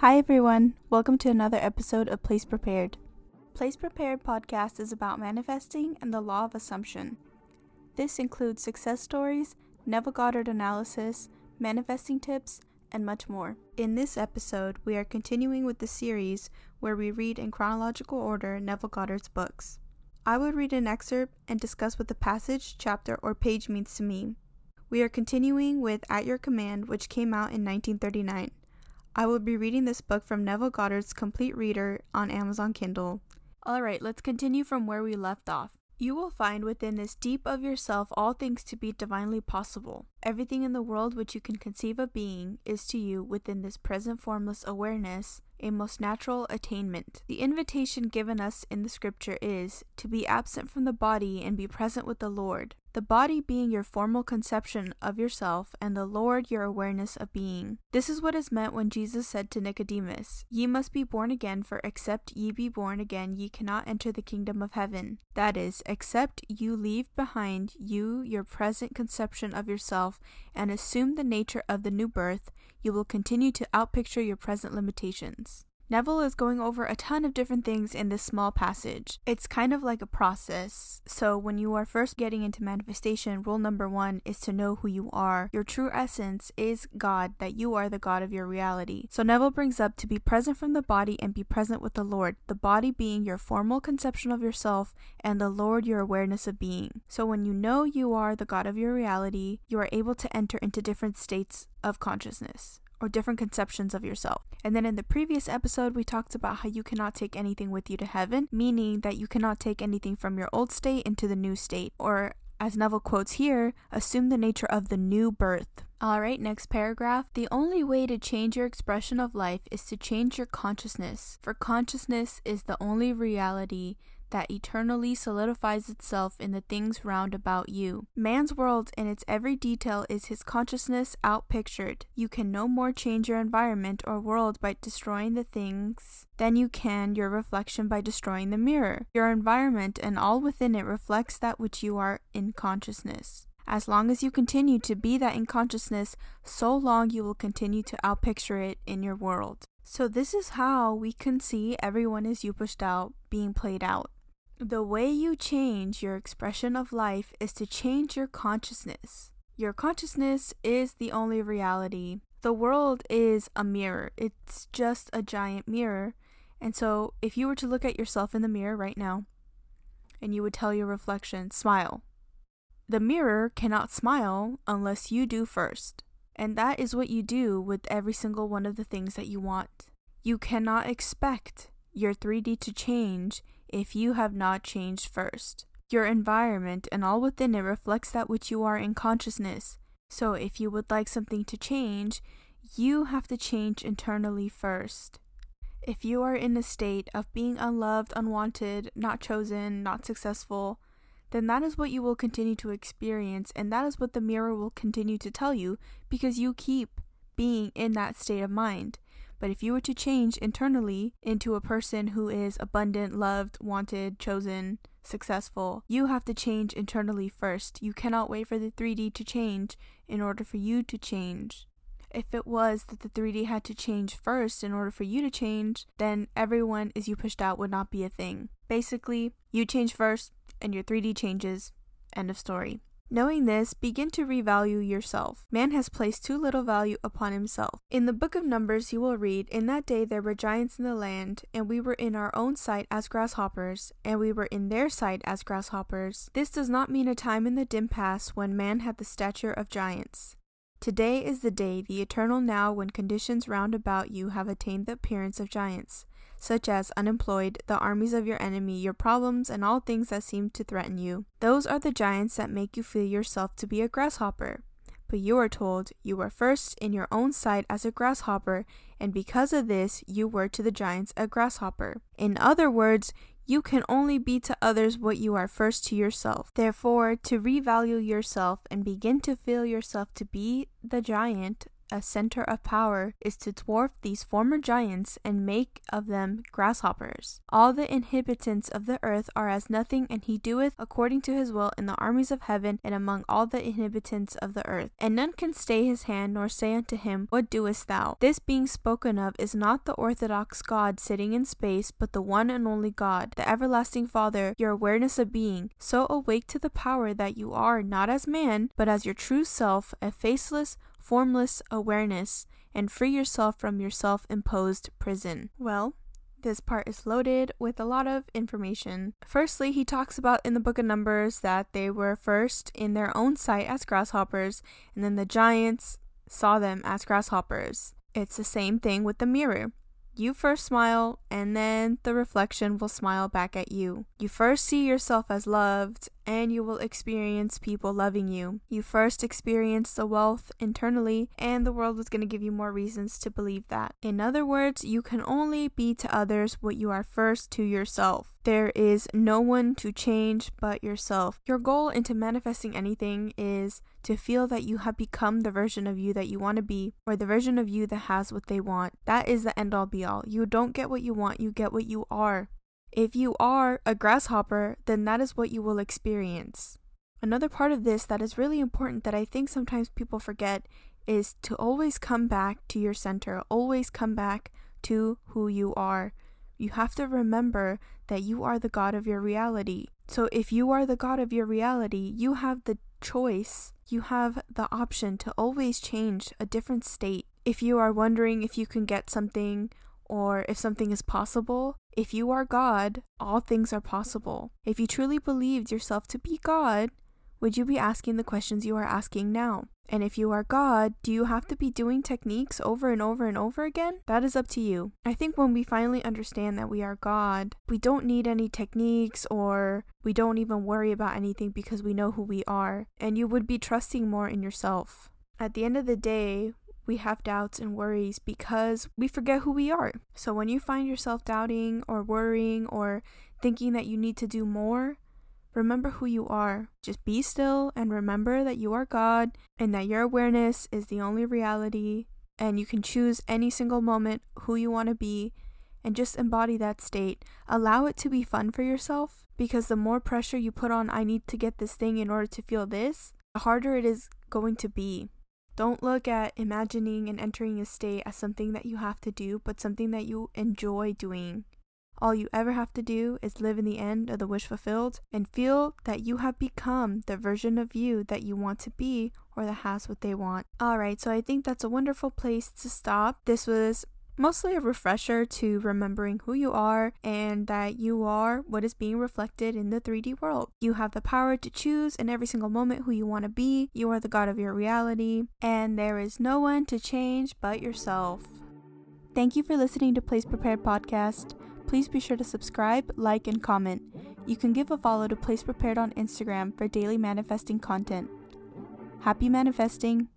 Hi, everyone. Welcome to another episode of Place Prepared. Place Prepared podcast is about manifesting and the law of assumption. This includes success stories, Neville Goddard analysis, manifesting tips, and much more. In this episode, we are continuing with the series where we read in chronological order Neville Goddard's books. I will read an excerpt and discuss what the passage, chapter, or page means to me. We are continuing with At Your Command, which came out in 1939. I will be reading this book from Neville Goddard's Complete Reader on Amazon Kindle. Alright, let's continue from where we left off. You will find within this deep of yourself all things to be divinely possible. Everything in the world which you can conceive of being is to you within this present formless awareness a most natural attainment. The invitation given us in the scripture is to be absent from the body and be present with the Lord the body being your formal conception of yourself, and the Lord your awareness of being. This is what is meant when Jesus said to Nicodemus, Ye must be born again, for except ye be born again, ye cannot enter the kingdom of heaven. That is, except you leave behind you your present conception of yourself and assume the nature of the new birth, you will continue to outpicture your present limitations. Neville is going over a ton of different things in this small passage. It's kind of like a process. So, when you are first getting into manifestation, rule number one is to know who you are. Your true essence is God, that you are the God of your reality. So, Neville brings up to be present from the body and be present with the Lord, the body being your formal conception of yourself, and the Lord your awareness of being. So, when you know you are the God of your reality, you are able to enter into different states of consciousness or different conceptions of yourself. And then in the previous episode, we talked about how you cannot take anything with you to heaven, meaning that you cannot take anything from your old state into the new state, or as Neville quotes here, assume the nature of the new birth. Alright, next paragraph. The only way to change your expression of life is to change your consciousness, for consciousness is the only reality that eternally solidifies itself in the things round about you. Man's world in its every detail is his consciousness outpictured. You can no more change your environment or world by destroying the things than you can your reflection by destroying the mirror. Your environment and all within it reflects that which you are in consciousness. As long as you continue to be that in consciousness, so long you will continue to outpicture it in your world. So, this is how we can see everyone is you pushed out being played out. The way you change your expression of life is to change your consciousness. Your consciousness is the only reality. The world is a mirror, it's just a giant mirror. And so, if you were to look at yourself in the mirror right now, and you would tell your reflection, smile. The mirror cannot smile unless you do first. And that is what you do with every single one of the things that you want. You cannot expect your 3D to change if you have not changed first. Your environment and all within it reflects that which you are in consciousness. So if you would like something to change, you have to change internally first. If you are in a state of being unloved, unwanted, not chosen, not successful, then that is what you will continue to experience, and that is what the mirror will continue to tell you because you keep being in that state of mind. But if you were to change internally into a person who is abundant, loved, wanted, chosen, successful, you have to change internally first. You cannot wait for the 3D to change in order for you to change. If it was that the 3D had to change first in order for you to change, then everyone as you pushed out would not be a thing. Basically, you change first and your 3D changes. End of story. Knowing this, begin to revalue yourself. Man has placed too little value upon himself. In the book of Numbers, you will read, In that day there were giants in the land, and we were in our own sight as grasshoppers, and we were in their sight as grasshoppers. This does not mean a time in the dim past when man had the stature of giants. Today is the day, the eternal now, when conditions round about you have attained the appearance of giants such as unemployed, the armies of your enemy, your problems, and all things that seem to threaten you. Those are the giants that make you feel yourself to be a grasshopper. But you are told you were first in your own sight as a grasshopper, and because of this, you were to the giants a grasshopper. In other words, you can only be to others what you are first to yourself. Therefore, to revalue yourself and begin to feel yourself to be the giant a center of power is to dwarf these former giants and make of them grasshoppers. All the inhabitants of the earth are as nothing, and he doeth according to his will in the armies of heaven and among all the inhabitants of the earth. And none can stay his hand nor say unto him, What doest thou? This being spoken of is not the orthodox God sitting in space, but the one and only God, the everlasting Father, your awareness of being. So awake to the power that you are not as man, but as your true self, a faceless, formless awareness, and free yourself from your self imposed prison. Well, this part is loaded with a lot of information. Firstly, he talks about in the book of Numbers that they were first in their own sight as grasshoppers, and then the giants saw them as grasshoppers. It's the same thing with the mirror. You first smile, and then the reflection will smile back at you. You first see yourself as loved, and you will experience people loving you. You first experience the wealth internally, and the world is going to give you more reasons to believe that. In other words, you can only be to others what you are first to yourself. There is no one to change but yourself. Your goal into manifesting anything is to feel that you have become the version of you that you want to be, or the version of you that has what they want. That is the end all be all. You don't get what you want, you get what you are. If you are a grasshopper, then that is what you will experience. Another part of this that is really important that I think sometimes people forget is to always come back to your center, always come back to who you are. You have to remember that you are the God of your reality. So if you are the God of your reality, you have the choice, you have the option to always change a different state. If you are wondering if you can get something or if something is possible, if you are God, all things are possible. If you truly believed yourself to be God, would you be asking the questions you are asking now? And if you are God, do you have to be doing techniques over and over and over again? That is up to you. I think when we finally understand that we are God, we don't need any techniques or we don't even worry about anything because we know who we are. And you would be trusting more in yourself. At the end of the day, we have doubts and worries because we forget who we are. So when you find yourself doubting or worrying or thinking that you need to do more, remember who you are. Just be still and remember that you are God and that your awareness is the only reality and you can choose any single moment who you want to be and just embody that state. Allow it to be fun for yourself because the more pressure you put on, I need to get this thing in order to feel this, the harder it is going to be. Don't look at imagining and entering a state as something that you have to do, but something that you enjoy doing. All you ever have to do is live in the end of the wish fulfilled and feel that you have become the version of you that you want to be or that has what they want. Alright, so I think that's a wonderful place to stop. This was mostly a refresher to remembering who you are and that you are what is being reflected in the 3D world. You have the power to choose in every single moment who you want to be. You are the god of your reality, and there is no one to change but yourself. Thank you for listening to Place Prepared Podcast. Please be sure to subscribe, like, and comment. You can give a follow to Place Prepared on Instagram for daily manifesting content. Happy manifesting!